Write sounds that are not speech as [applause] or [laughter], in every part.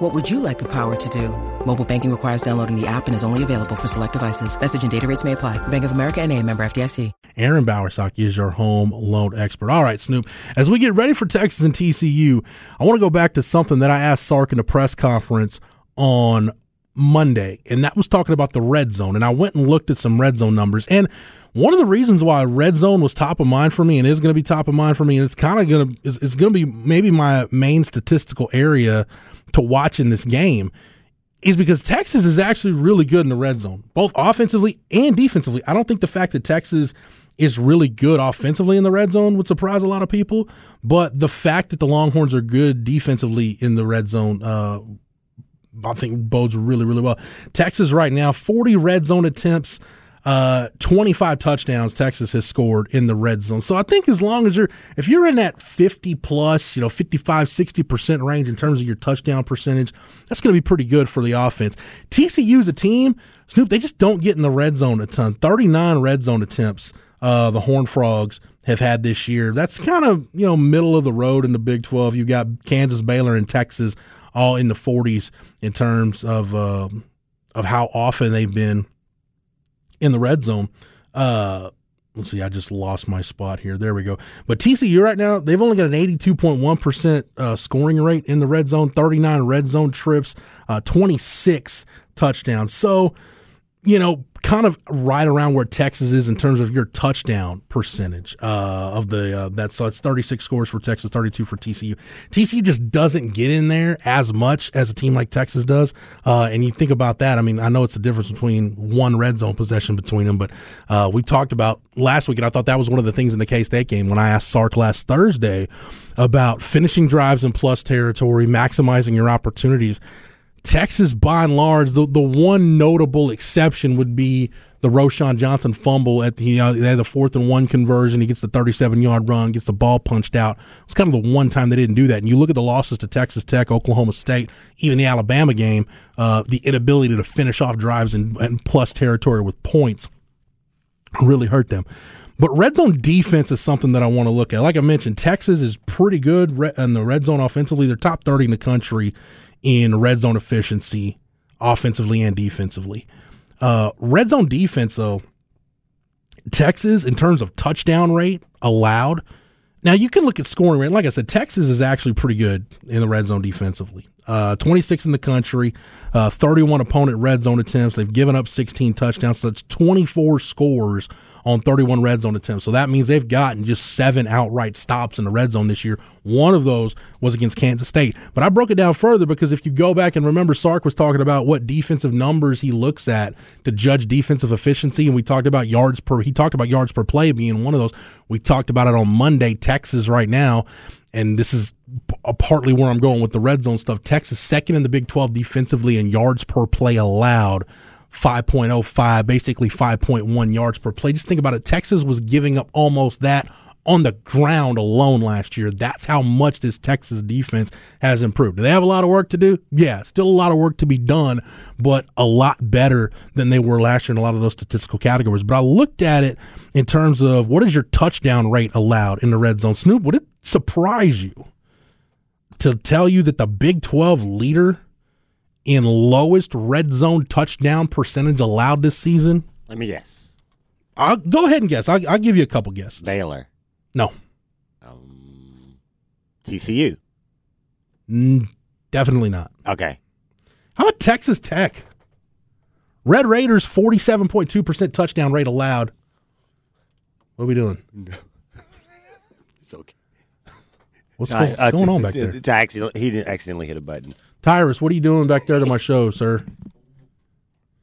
What would you like the power to do? Mobile banking requires downloading the app and is only available for select devices. Message and data rates may apply. Bank of America and a member FDIC. Aaron Bowersock is your home loan expert. All right, Snoop, as we get ready for Texas and TCU, I want to go back to something that I asked Sark in the press conference on Monday, and that was talking about the red zone. And I went and looked at some red zone numbers. And one of the reasons why red zone was top of mind for me and is going to be top of mind for me, and it's kind of going to it's, going to be maybe my main statistical area to watch in this game, is because Texas is actually really good in the red zone, both offensively and defensively. I don't think the fact that Texas is really good offensively in the red zone would surprise a lot of people, but the fact that the Longhorns are good defensively in the red zone uh, I think bodes really, really well. Texas right now, 40 red zone attempts, uh, 25 touchdowns Texas has scored in the red zone. So I think as long as you're, if you're in that 50 plus, you know, 55, 60% range in terms of your touchdown percentage, that's going to be pretty good for the offense. TCU's a team, Snoop, they just don't get in the red zone a ton. 39 red zone attempts, uh, the Horn Frogs have had this year. That's kind of, you know, middle of the road in the Big 12. You've got Kansas, Baylor, and Texas all in the 40s in terms of uh, of how often they've been in the red zone. Uh, let's see, I just lost my spot here. There we go. But TCU right now, they've only got an 82.1% uh, scoring rate in the red zone, 39 red zone trips, uh, 26 touchdowns. So, you know, kind of right around where Texas is in terms of your touchdown percentage uh, of the uh, that so it's 36 scores for Texas, 32 for TCU. TCU just doesn't get in there as much as a team like Texas does. Uh, and you think about that. I mean, I know it's a difference between one red zone possession between them, but uh, we talked about last week, and I thought that was one of the things in the K State game when I asked Sark last Thursday about finishing drives in plus territory, maximizing your opportunities. Texas, by and large, the, the one notable exception would be the Roschon Johnson fumble at the you know, they had the fourth and one conversion. He gets the 37 yard run, gets the ball punched out. It's kind of the one time they didn't do that. And you look at the losses to Texas Tech, Oklahoma State, even the Alabama game, uh, the inability to finish off drives and, and plus territory with points really hurt them. But red zone defense is something that I want to look at. Like I mentioned, Texas is pretty good in the red zone offensively. They're top 30 in the country in red zone efficiency, offensively and defensively. Uh, red zone defense, though, Texas, in terms of touchdown rate allowed, now you can look at scoring rate. Like I said, Texas is actually pretty good in the red zone defensively. Uh, 26 in the country, uh, 31 opponent red zone attempts. They've given up 16 touchdowns. So that's 24 scores on 31 red zone attempts. So that means they've gotten just seven outright stops in the red zone this year. One of those was against Kansas State. But I broke it down further because if you go back and remember, Sark was talking about what defensive numbers he looks at to judge defensive efficiency, and we talked about yards per. He talked about yards per play being one of those. We talked about it on Monday. Texas right now, and this is partly where I'm going with the red zone stuff. Texas second in the Big 12 defensively in yards per play allowed. 5.05, basically 5.1 yards per play. Just think about it. Texas was giving up almost that on the ground alone last year. That's how much this Texas defense has improved. Do they have a lot of work to do? Yeah, still a lot of work to be done, but a lot better than they were last year in a lot of those statistical categories. But I looked at it in terms of what is your touchdown rate allowed in the red zone. Snoop, would it surprise you to tell you that the Big 12 leader in lowest red zone touchdown percentage allowed this season? Let me guess. I'll go ahead and guess. I'll, I'll give you a couple guesses. Baylor. No. Um, TCU. Mm, definitely not. Okay. How about Texas Tech? Red Raiders, 47.2% touchdown rate allowed. What are we doing? [laughs] It's okay. What's, going, what's going on back there? [laughs] He didn't accidentally hit a button. Tyrus, what are you doing back there to my show, sir?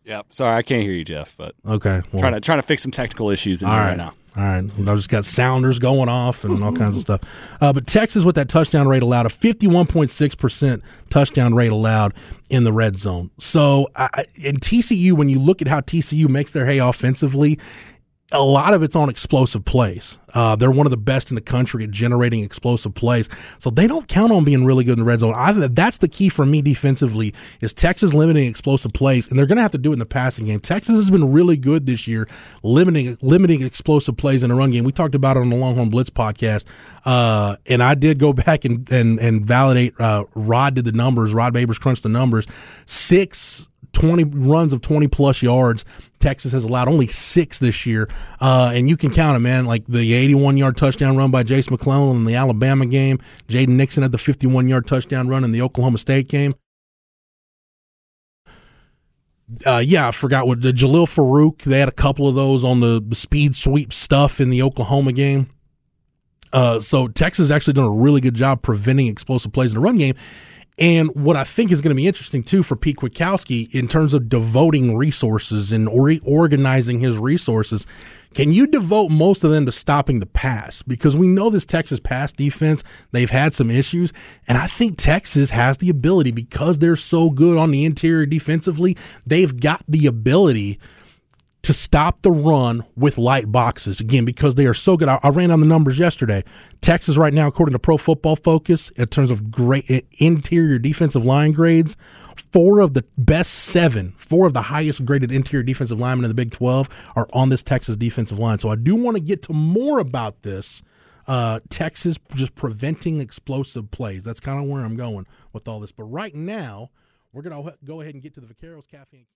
Yeah, sorry, I can't hear you, Jeff. But Okay. well- trying to trying to fix some technical issues in All right. right now. All right. I've just got sounders going off and all kinds of stuff. Uh, but Texas, with that touchdown rate allowed, a 51.6% touchdown rate allowed in the red zone. So, I, I- in TCU, when you look at how TCU makes their hay offensively, a lot of it's on explosive plays. Uh, they're one of the best in the country at generating explosive plays. So they don't count on being really good in the red zone. I, that's the key for me defensively is Texas limiting explosive plays, and they're going to have to do it in the passing game. Texas has been really good this year, limiting limiting explosive plays in the run game. We talked about it on the Longhorn Blitz podcast, uh, and I did go back and and, and validate. Uh, Rod did the numbers. Rod Babers crunched the numbers. Six 20 runs of 20 plus yards. Texas has allowed only six this year. Uh, and you can count it, man. Like the 81 yard touchdown run by Jase McClellan in the Alabama game. Jaden Nixon had the 51 yard touchdown run in the Oklahoma State game. Uh, yeah, I forgot what the Jalil Farooq. They had a couple of those on the, the speed sweep stuff in the Oklahoma game. Uh, so Texas actually done a really good job preventing explosive plays in the run game. And what I think is going to be interesting too for Pete Kwiatkowski in terms of devoting resources and or- organizing his resources, can you devote most of them to stopping the pass? Because we know this Texas pass defense, they've had some issues. And I think Texas has the ability because they're so good on the interior defensively, they've got the ability to stop the run with light boxes again because they are so good. I, I, ran on the numbers yesterday. Texas right now, according to Pro Football Focus, in terms of great interior defensive line grades, four of the best seven, four of the highest graded interior defensive linemen in the Big Twelve are on this Texas defensive line. So I do want to get to more about this. Uh, Texas just preventing explosive plays. That's kind of where I'm going with all this. But right now, we're going to go ahead and get to the Vaqueros Cafe.